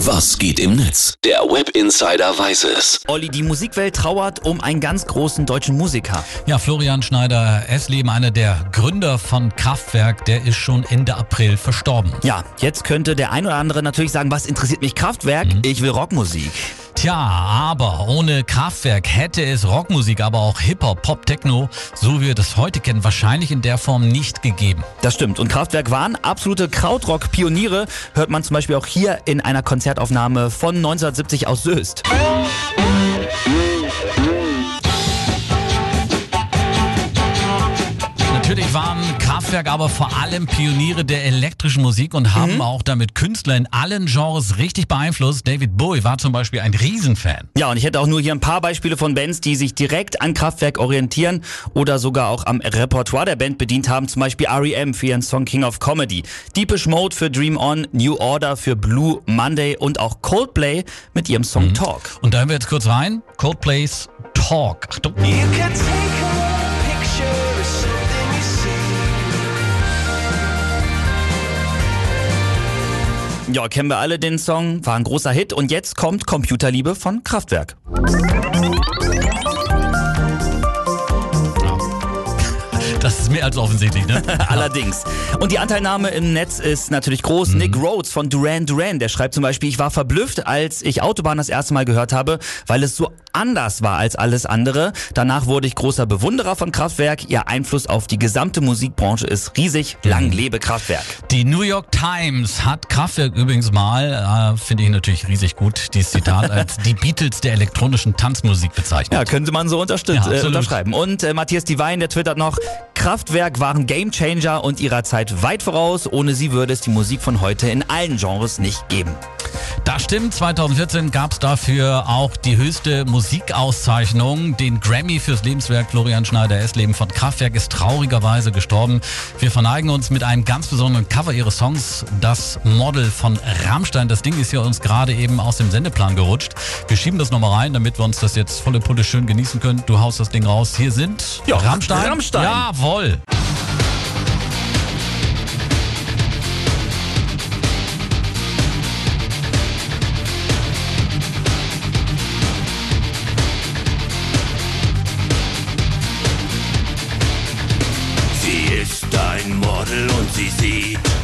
Was geht im Netz? Der Web Insider weiß es. Olli, die Musikwelt trauert um einen ganz großen deutschen Musiker. Ja, Florian Schneider, Essleben, einer der Gründer von Kraftwerk, der ist schon Ende April verstorben. Ja, jetzt könnte der ein oder andere natürlich sagen, was interessiert mich Kraftwerk? Ich will Rockmusik. Tja, aber ohne Kraftwerk hätte es Rockmusik, aber auch Hip-Hop, Pop, Techno, so wie wir das heute kennen, wahrscheinlich in der Form nicht gegeben. Das stimmt. Und Kraftwerk waren absolute Krautrock-Pioniere. Hört man zum Beispiel auch hier in einer Konzertaufnahme von 1970 aus Söst. Waren Kraftwerk aber vor allem Pioniere der elektrischen Musik und haben auch damit Künstler in allen Genres richtig beeinflusst. David Bowie war zum Beispiel ein Riesenfan. Ja, und ich hätte auch nur hier ein paar Beispiele von Bands, die sich direkt an Kraftwerk orientieren oder sogar auch am Repertoire der Band bedient haben. Zum Beispiel R.E.M. für ihren Song King of Comedy, Deepish Mode für Dream On, New Order für Blue Monday und auch Coldplay mit ihrem Song Talk. Und da hören wir jetzt kurz rein. Coldplays Talk. Achtung. Ja, kennen wir alle den Song, war ein großer Hit und jetzt kommt Computerliebe von Kraftwerk. Ist mehr als offensichtlich, ne? Allerdings. Und die Anteilnahme im Netz ist natürlich groß. Nick Rhodes von Duran Duran, der schreibt zum Beispiel, ich war verblüfft, als ich Autobahn das erste Mal gehört habe, weil es so anders war als alles andere. Danach wurde ich großer Bewunderer von Kraftwerk. Ihr Einfluss auf die gesamte Musikbranche ist riesig. Lang lebe Kraftwerk. Die New York Times hat Kraftwerk übrigens mal, äh, finde ich natürlich riesig gut, dieses Zitat, als die Beatles der elektronischen Tanzmusik bezeichnet. Ja, könnte man so Ja, äh, unterschreiben. Und äh, Matthias Divine, der twittert noch, Kraftwerk waren Gamechanger und ihrer Zeit weit voraus. Ohne sie würde es die Musik von heute in allen Genres nicht geben. Das stimmt, 2014 gab es dafür auch die höchste Musikauszeichnung, den Grammy fürs Lebenswerk Florian Schneider Essleben von Kraftwerk ist traurigerweise gestorben. Wir verneigen uns mit einem ganz besonderen Cover ihres Songs, das Model von Rammstein. Das Ding ist ja uns gerade eben aus dem Sendeplan gerutscht. Wir schieben das nochmal rein, damit wir uns das jetzt volle Pulle schön genießen können. Du haust das Ding raus. Hier sind Ja, Rammstein. Rammstein. Jawohl. Tadel sie sieht.